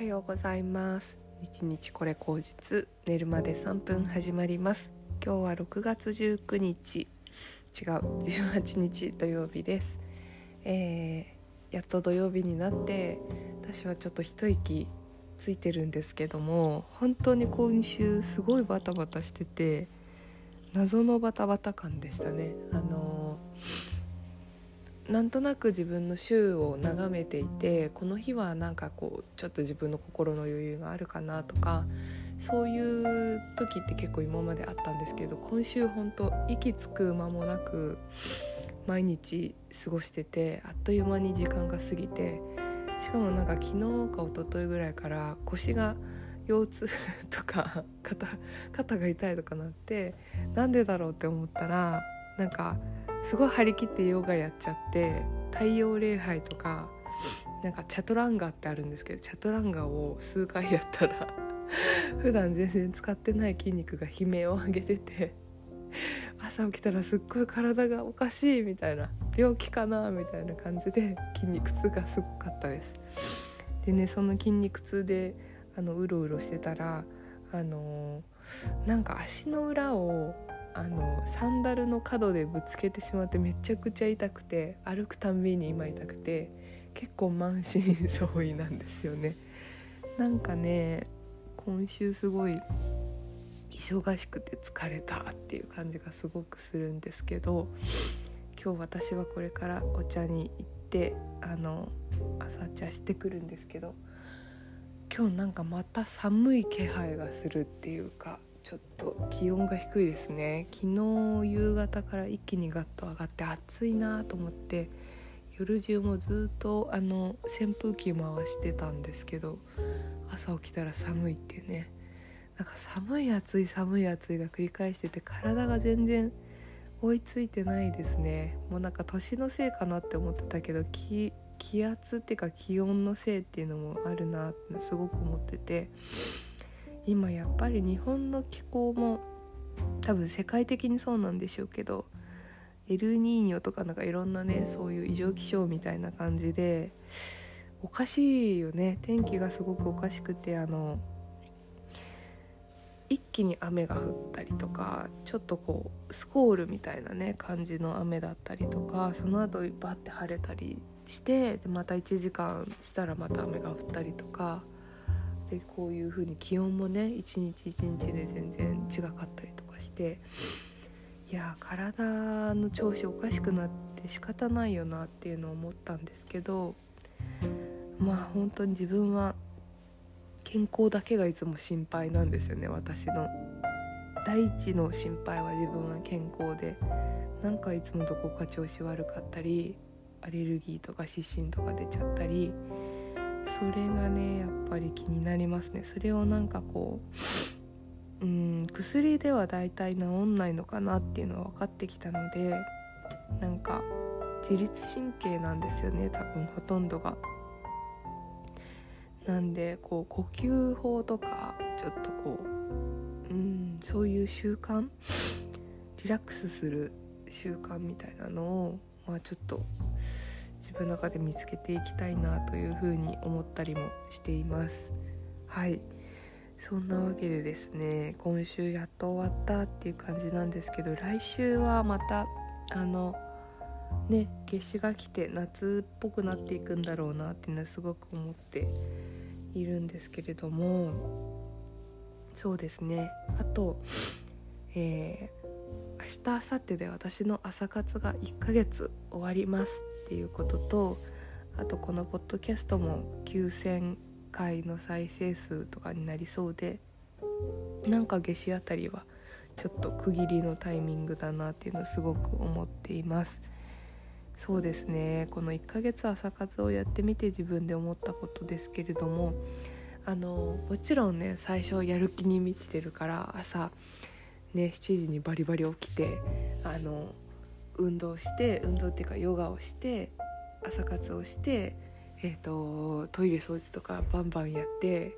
はようございます。日日これ口実寝るまで3分始まります。今日は6月19日。違う18日土曜日です、えー、やっと土曜日になって私はちょっと一息ついてるんですけども本当に今週すごいバタバタしてて謎のバタバタ感でしたね。あのーなんとなく自分の週を眺めていてこの日はなんかこうちょっと自分の心の余裕があるかなとかそういう時って結構今まであったんですけど今週本当息つく間もなく毎日過ごしててあっという間に時間が過ぎてしかもなんか昨日か一昨日ぐらいから腰が腰痛とか肩肩が痛いとかなってなんでだろうって思ったらなんかすごい張り切ってヨガやっちゃって太陽礼拝とかなんかチャトランガってあるんですけどチャトランガを数回やったら 普段全然使ってない筋肉が悲鳴を上げてて朝起きたらすっごい体がおかしいみたいな病気かなみたいな感じで筋肉痛がすごかったです。でねその筋肉痛であのうろうろしてたらあのー、なんか足の裏をあのサンダルの角でぶつけてしまってめちゃくちゃ痛くて歩くたんびに今痛くて結構満身創痍なんですよね。なんかね今週すごい忙しくて疲れたっていう感じがすごくするんですけど今日私はこれからお茶に行ってあの朝茶してくるんですけど今日なんかまた寒い気配がするっていうかちょっと気温が低いですね。昨日夕方から一気にガッと上がって暑いなと思って夜中もずっとあの扇風機回してたんですけど朝起きたら寒いっていうね。なんか寒い暑い寒い暑いが繰り返してて体が全然追いついてないですね。もうなんか年のせいかなって思ってたけど気気圧っていうか気温のせいっていうのもあるなってすごく思ってて。今やっぱり日本の気候も多分世界的にそうなんでしょうけどエルニーニョとかなんかいろんなねそういう異常気象みたいな感じでおかしいよね。天気がすごくおかしくてあの一気に雨が降ったりとかちょっとこうスコールみたいなね感じの雨だったりとかその後バッて晴れたりしてでまた1時間したらまた雨が降ったりとかでこういう風に気温もね一日一日で全然違かったりとかしていや体の調子おかしくなって仕方ないよなっていうのを思ったんですけどまあ本当に自分は健康だけがいつも心配なんですよね私の。第一の心配は自分は健康でなんかいつもどこか調子悪かったりアレルギーとか湿疹とか出ちゃったりそれがねやっぱり気になりますねそれをなんかこううん薬ではだいたい治んないのかなっていうのは分かってきたのでなんか自律神経なんですよね多分ほとんどが。なんでこう呼吸法とかちょっとこううんそういう習慣リラックスする習慣みたいなのをまあちょっと自分の中で見つけていきたいなというふうに思ったりもしています。はい。そんなわけでですね今週やっと終わったっていう感じなんですけど来週はまたあのね夏至が来て夏っぽくなっていくんだろうなっていうのはすごく思っているんですけれどもそうですね。あと、えー、明日明後日で私の朝活が1ヶ月終わりますっていうこととあとこのポッドキャストも9,000回の再生数とかになりそうでなんか夏至あたりはちょっと区切りのタイミングだなっていうのをすごく思っています。そうですね。この1ヶ月朝活をやってみて自分で思ったことですけれどもあのもちろんね最初やる気に満ちてるから朝ね7時にバリバリ起きてあの運動して運動っていうかヨガをして朝活をして、えーと、トイレ掃除とかバンバンやって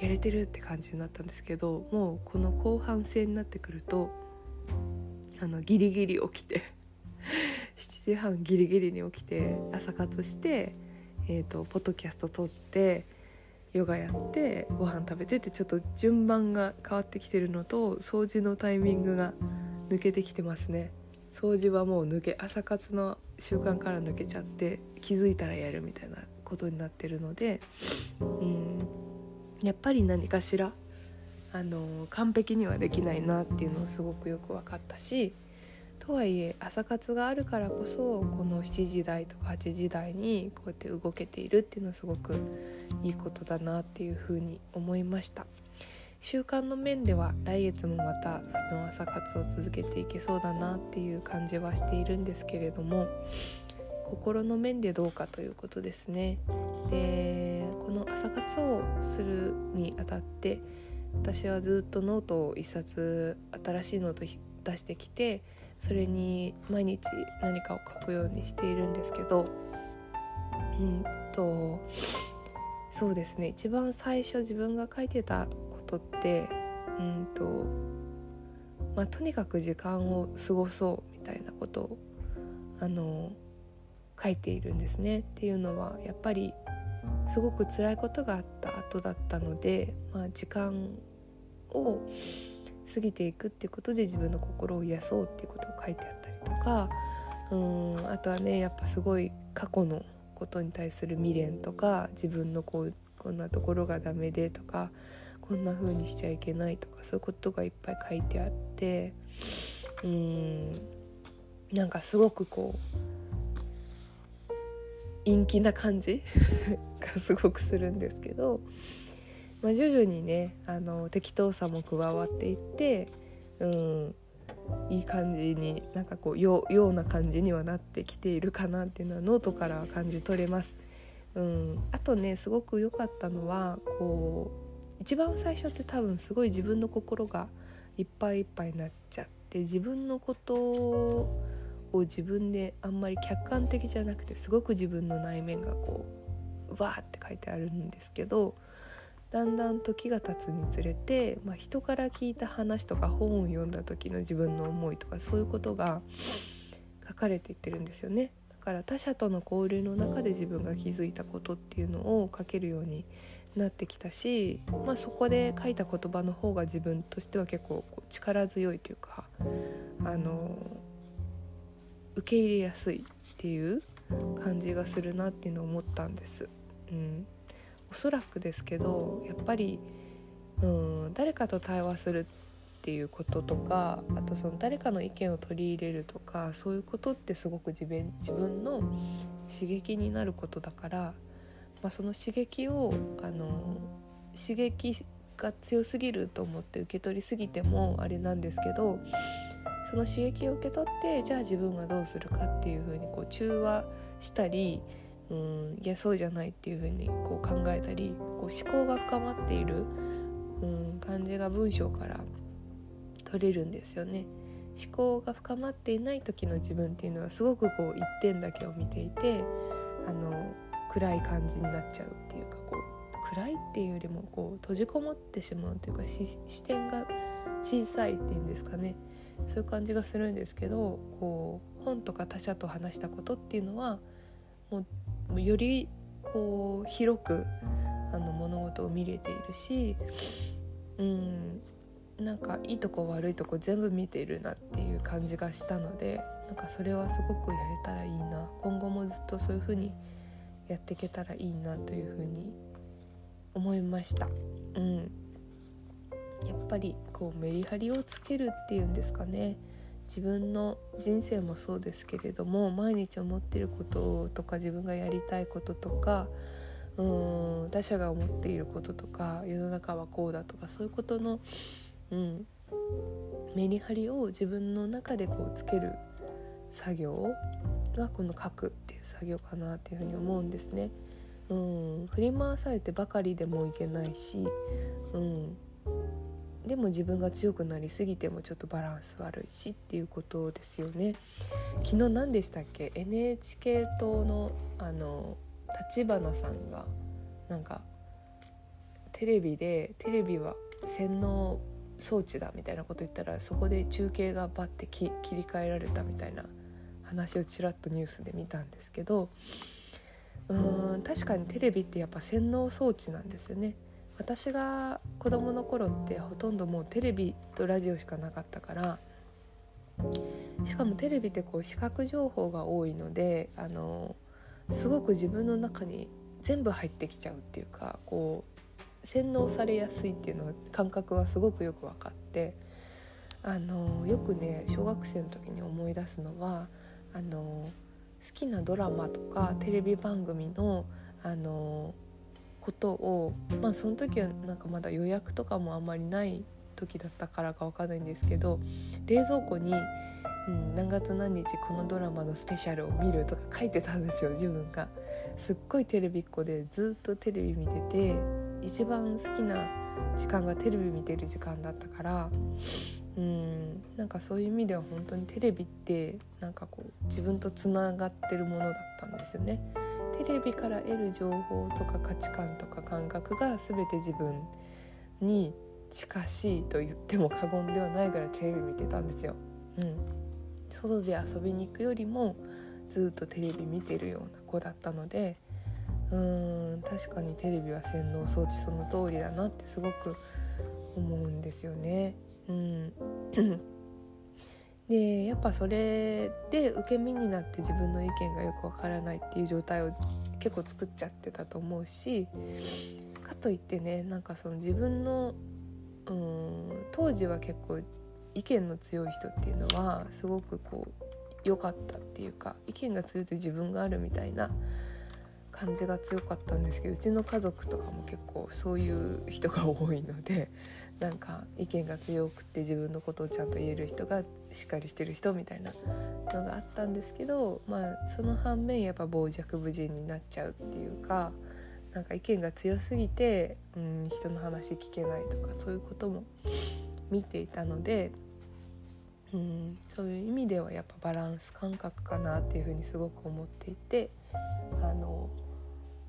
やれてるって感じになったんですけどもうこの後半戦になってくるとあのギリギリ起きて 7時半ギリギリに起きて朝活して、えーと、ポッドキャスト撮ってヨガやってご飯食べてってちょっと順番が変わってきてるのと掃除のタイミングが抜けてきてますね。掃除はもう抜け朝活の習慣から抜けちゃって気づいたらやるみたいなことになってるのでうんやっぱり何かしらあの完璧にはできないなっていうのをすごくよく分かったしとはいえ朝活があるからこそこの7時台とか8時台にこうやって動けているっていうのはすごくいいことだなっていうふうに思いました。習慣の面では来月もまたその朝活を続けていけそうだなっていう感じはしているんですけれども心の面でどうかということですね。でこの朝活をするにあたって私はずっとノートを1冊新しいノート出してきてそれに毎日何かを書くようにしているんですけどうんとそうですね。一番最初自分が書いてたことってうんとまあとにかく時間を過ごそうみたいなことをあの書いているんですね。っていうのはやっぱりすごく辛いことがあった後だったので、まあ、時間を過ぎていくっていうことで自分の心を癒そうっていうことを書いてあったりとかうんあとはねやっぱすごい過去のことに対する未練とか自分のこうこんなところがダメでとかこんな風にしちゃいけないとかそういうことがいっぱい書いてあってうーんなんかすごくこう陰気な感じ がすごくするんですけどまあ、徐々にねあの適当さも加わっていってうんいい感じになんかこうよような感じにはなってきているかなっていうのはノートからは感じ取れます。うん、あとねすごく良かったのはこう一番最初って多分すごい自分の心がいっぱいいっぱいになっちゃって自分のことを自分であんまり客観的じゃなくてすごく自分の内面がこうわーって書いてあるんですけどだんだん時が経つにつれて、まあ、人から聞いた話とか本を読んだ時の自分の思いとかそういうことが書かれていってるんですよね。だから他者との交流の中で自分が気づいたことっていうのを書けるようになってきたし、まあ、そこで書いた言葉の方が自分としては結構こう力強いというかあの受け入れやすいっていう感じがするなっていうのを思ったんです。うんおそらくですけどやっぱりうん誰かと対話するっていうこととかあとその誰かの意見を取り入れるとかそういうことってすごく自分自分の刺激になることだから、まあ、その刺激をあの刺激が強すぎると思って受け取りすぎてもあれなんですけどその刺激を受け取ってじゃあ自分はどうするかっていうふうにこう中和したりうんいやそうじゃないっていうふうにこう考えたりこう思考が深まっている、うん、感じが文章から取れるんですよね。思考が深まっていない時の自分っていうのはすごくこう一点だけを見ていてあの暗い感じになっちゃうっていうかこう暗いっていうよりもこう閉じこもってしまうというか視点が小さいっていうんですかね。そういう感じがするんですけどこう本とか他者と話したことっていうのはもうよりこう広くあの物事を見れているしうんなんかいいとこ悪いとこ全部見ているなっていう感じがしたのでなんかそれはすごくやれたらいいな。今後もずっとそういう風にやっていけたらいいなという風に思いました。うん、やっぱりこうメリハリをつけるっていうんですかね自分の人生もそうですけれども毎日思ってることとか自分がやりたいこととかうーん他者が思っていることとか世の中はこうだとかそういうことの、うん、メリハリを自分の中でこうつける作業がこの書くっていう作業かなっていうふうに思うんですね。うん、振り回されてばかりでもいけないし、うん、でも自分が強くなりすぎてもちょっとバランス悪いしっていうことですよね。昨日何でしたっけ？NHK 党のあの立花さんがなんかテレビでテレビは洗脳装置だみたいなこと言ったらそこで中継がバッて切り替えられたみたいな話をちらっとニュースで見たんですけどうーん確かにテレビってやっぱ洗脳装置なんですよね。私が子供の頃ってほとんどもうテレビとラジオしかなかったからしかもテレビってこう視覚情報が多いのであのすごく自分の中に全部入ってきちゃうっていうかこう洗脳されやすいっていうの感覚はすごくよく分かってあのよくね小学生の時に思い出すのはあの好きなドラマとかテレビ番組のあのことをまあその時はなんかまだ予約とかもあんまりない時だったからか分かんないんですけど冷蔵庫に、うん、何月何日このドラマのスペシャルを見るとか書いてたんですよ自分が。すっごいテレビっ子でずっとテレビ見てて一番好きな時間がテレビ見てる時間だったからうんなんかそういう意味では本当にテレビってなんかこう自分とつながってるものだったんですよね。テレビから得る情報とか価値観とか感覚が全て自分に近しいと言っても過言ではないぐらいテレビ見てたんですよ。うん、外で遊びに行くよりもずっとテレビ見てるような子だったのでうーん確かにテレビは洗脳装置その通りだなってすごく思うんですよね。うん、でやっぱそれで受け身になって自分の意見がよくわからないっていう状態を結構作っちゃってたと思うしかといってねなんかその自分のうん当時は結構意見の強い人っていうのはすごくこう良かったっていうか意見が強いと自分があるみたいな感じが強かったんですけどうちの家族とかも結構そういう人が多いのでなんか意見が強くて自分のことをちゃんと言える人がしっかりしてる人みたいなのがあったんですけどまあその反面やっぱ傍若無人になっちゃうっていうかなんか意見が強すぎて、うん、人の話聞けないとかそういうことも見ていたのでうん、そういう意味ではやっぱバランス感覚かなっていうふうにすごく思っていてあの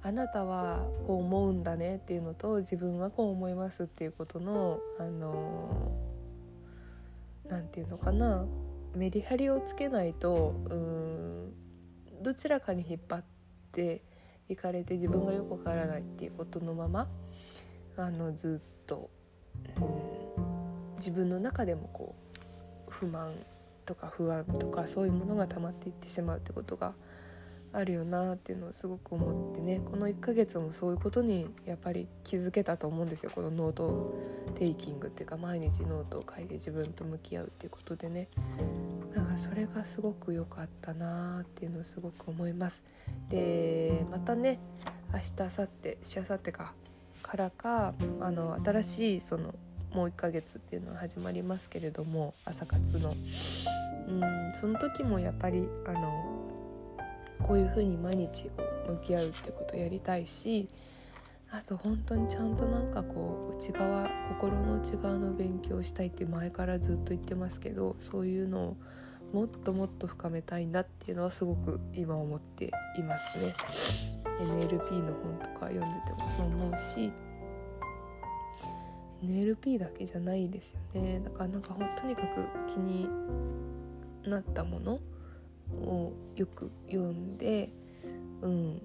あなたはこう思うんだねっていうのと自分はこう思いますっていうことのあの何て言うのかなメリハリをつけないとうんどちらかに引っ張っていかれて自分がよくわからないっていうことのままあのずっと、うん、自分の中でもこう不満とか不安とかそういうものが溜まっていってしまうってことがあるよなっていうのをすごく思ってねこの1ヶ月もそういうことにやっぱり気づけたと思うんですよ。この note taking っていうか毎日ノートを書いて自分と向き合うっていうことでね。だからそれがすごく良かったなっていうのをすごく思います。でまたね明日明後日しあさってかからかあの新しいそのもう1ヶ月っていうのは始まりますけれども朝活の。うんその時もやっぱりあのこういうふうに毎日こう向き合うってことをやりたいしあと本当にちゃんとなんかこう内側心の内側の勉強をしたいって前からずっと言ってますけどそういうのをもっともっと深めたいなっていうのはすごく今思っていますね。NLP の本とか読んでてもそう思うし NLP だけじゃないですよねだからなんかほんとにかく気になったものをよく読んでうん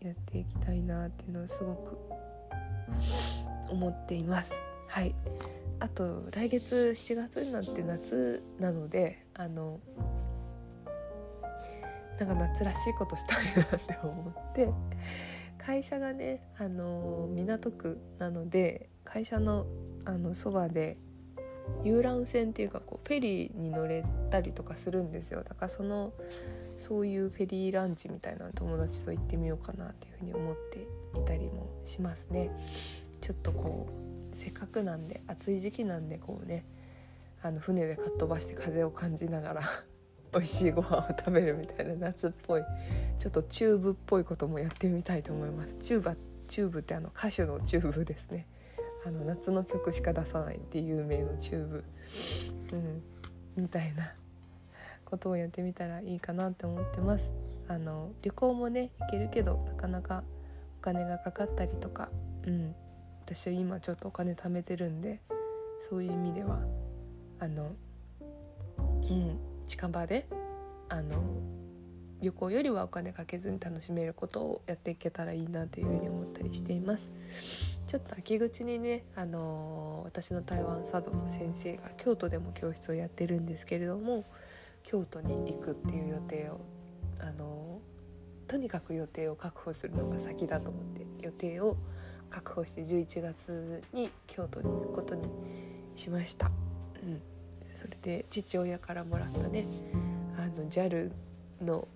やっていきたいなっていうのをすごく思っています。はい。あと来月7月になって夏なのであのなんか夏らしいことしたいなって思って会社がねあの港区なので会社のあのそばで遊覧船っていうかこうフェリーに乗れたりとかするんですよ。だからそのそういうフェリーランチみたいな友達と行ってみようかなっていうふうに思っていたりもしますね。ちょっとこうせっかくなんで暑い時期なんでこうねあの船でかっ飛ばして風を感じながら 美味しいご飯を食べるみたいな夏っぽいちょっとチューブっぽいこともやってみたいと思います。チューバチューブってあの歌手のチューブですね。あの夏の曲しか出さないっていう有名の TUBE、うん、みたいなことをやってみたらいいかなって思ってます。あの旅行もね行けるけどなかなかお金がかかったりとか、うん、私は今ちょっとお金貯めてるんでそういう意味ではあのうん近場であの旅行よりはお金かけずに楽しめることをやっていけたらいいなというふうに思ったりしています。ちょっと秋口にね、あのー、私の台湾茶道の先生が京都でも教室をやってるんですけれども京都に行くっていう予定を、あのー、とにかく予定を確保するのが先だと思って予定を確保して11月に京都に行くことにしました。うん、それで父親からもらったねあの JAL の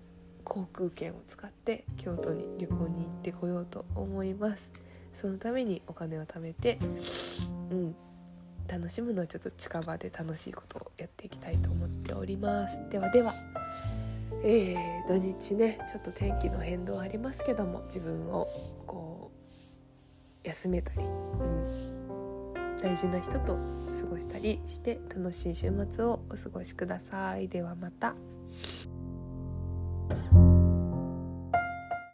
航空券を使って京都に旅行に行ってこようと思います。そのためにお金を貯めてうん楽しむのはちょっと近場で楽しいことをやっていきたいと思っております。ではではえー、土日ねちょっと天気の変動ありますけども自分をこう休めたり、うん、大事な人と過ごしたりして楽しい週末をお過ごしください。ではまた。